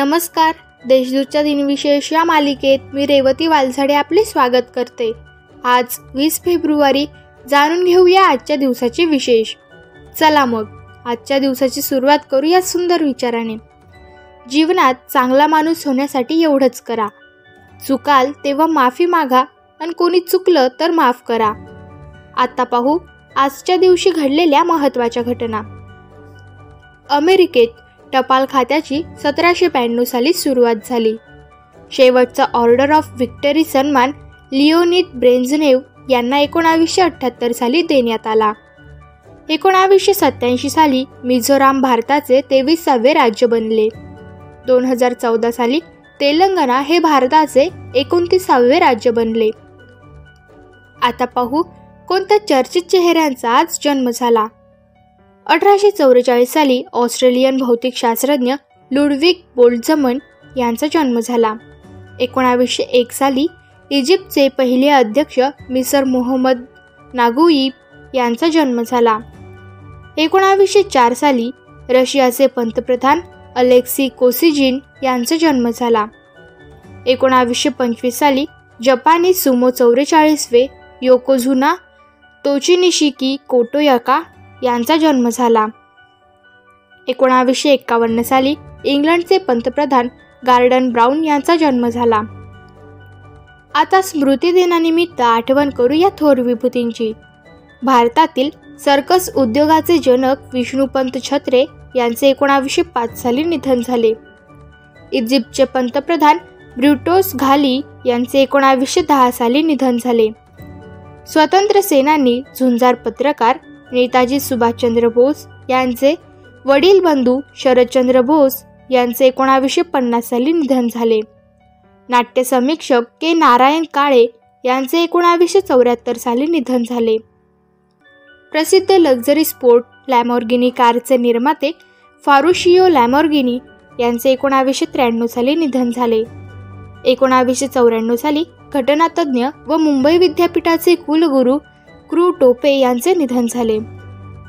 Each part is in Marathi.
नमस्कार. देशदूतच्या दिनविशेष या मालिकेत मी रेवती वालझाडे आपले स्वागत करते. आज वीस फेब्रुवारी जाणून घेऊया आजच्या दिवसाचे विशेष. चला मग आजच्या दिवसाची सुरुवात करूया सुंदर विचाराने. जीवनात चांगला माणूस होण्यासाठी एवढंच करा. चुकाल तेव्हा माफी मागा आणि कोणी चुकलं तर माफ करा. आता पाहू आजच्या दिवशी घडलेल्या महत्त्वाच्या घटना. अमेरिकेत टपाल खात्याची सतराशे ब्याण्णव साली सुरुवात झाली. शेवटचा ऑर्डर ऑफ व्हिक्टरी सन्मान लिओनिद ब्रेंझनेव यांना एकोणावीसशे अठ्ठ्याहत्तर साली देण्यात आला. एकोणावीसशे सत्याऐंशी साली मिझोराम भारताचे तेवीसावे राज्य बनले. दोन हजार चौदा साली तेलंगणा हे भारताचे एकोणतीसावे राज्य बनले. आता पाहू कोणत्या चर्चित चेहऱ्यांचा आज जन्म झाला. अठराशे चौवेचाळीस साली ऑस्ट्रेलियन भौतिकशास्त्रज्ञ लुडविक बोल्टझमन यांचा जन्म झाला. एकोणावीसशे एक साली इजिप्तचे पहिले अध्यक्ष मिसर मोहम्मद नागुईब यांचा जन्म झाला. एकोणावीसशे चार साली रशियाचे पंतप्रधान अलेक्सी कोसिजिन यांचा जन्म झाला. एकोणावीसशे पंचवीस साली जपानी सुमो चौवेचाळीसवे योकोझुना तोचिनिशिकी कोटोयाका यांचा जन्म झाला. एकोणावीसशे एक्कावन्न साली इंग्लंडचे पंतप्रधान गार्डन ब्राऊन यांचा जन्म झाला. आता स्मृतिदिनानिमित्त आठवण करू या थोर विभूतींची. भारतातील सर्कस उद्योगाचे जनक विष्णुपंत छत्रे यांचे एकोणावीसशे पाच साली निधन झाले. इजिप्तचे पंतप्रधान ब्रुटोस घाली यांचे एकोणावीसशे दहा साली निधन झाले. स्वतंत्र सेनानी झुंजार पत्रकार नेताजी सुभाषचंद्र बोस यांचे वडील बंधू शरदचंद्र बोस यांचे एकोणावीसशे पन्नास साली निधन झाले. नाट्य समीक्षक के नारायण काळे यांचे एकोणावीसशे चौऱ्याहत्तर साली निधन झाले. प्रसिद्ध लक्झरी स्पोर्ट लॅमॉर्गिनी कारचे निर्माते फारुशियो लॅमॉर्गिनी यांचे एकोणावीसशे त्र्याण्णव साली निधन झाले. एकोणावीसशे चौऱ्याण्णव साली घटनातज्ञ व मुंबई विद्यापीठाचे कुलगुरू क्रू टोपे यांचे निधन झाले.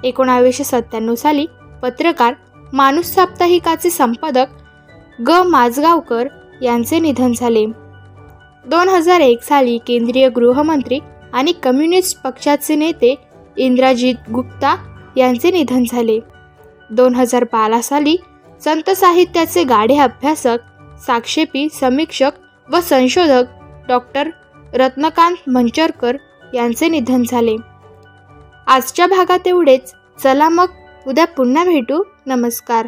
एकोणावीसशे सत्त्याण्णव साली पत्रकार माणूस साप्ताहिकाचे संपादक ग. माजगावकर यांचे निधन झाले. दोन हजार एक साली केंद्रीय गृहमंत्री आणि कम्युनिस्ट पक्षाचे नेते इंद्राजित गुप्ता यांचे निधन झाले. दोन हजार बारा साली संत साहित्याचे गाढे अभ्यासक साक्षेपी समीक्षक व संशोधक डॉक्टर रत्नकांत मंचरकर यांचे निधन झाले. आजच्या भागात एवढेच. चला मग उद्या पुन्हा भेटू. नमस्कार.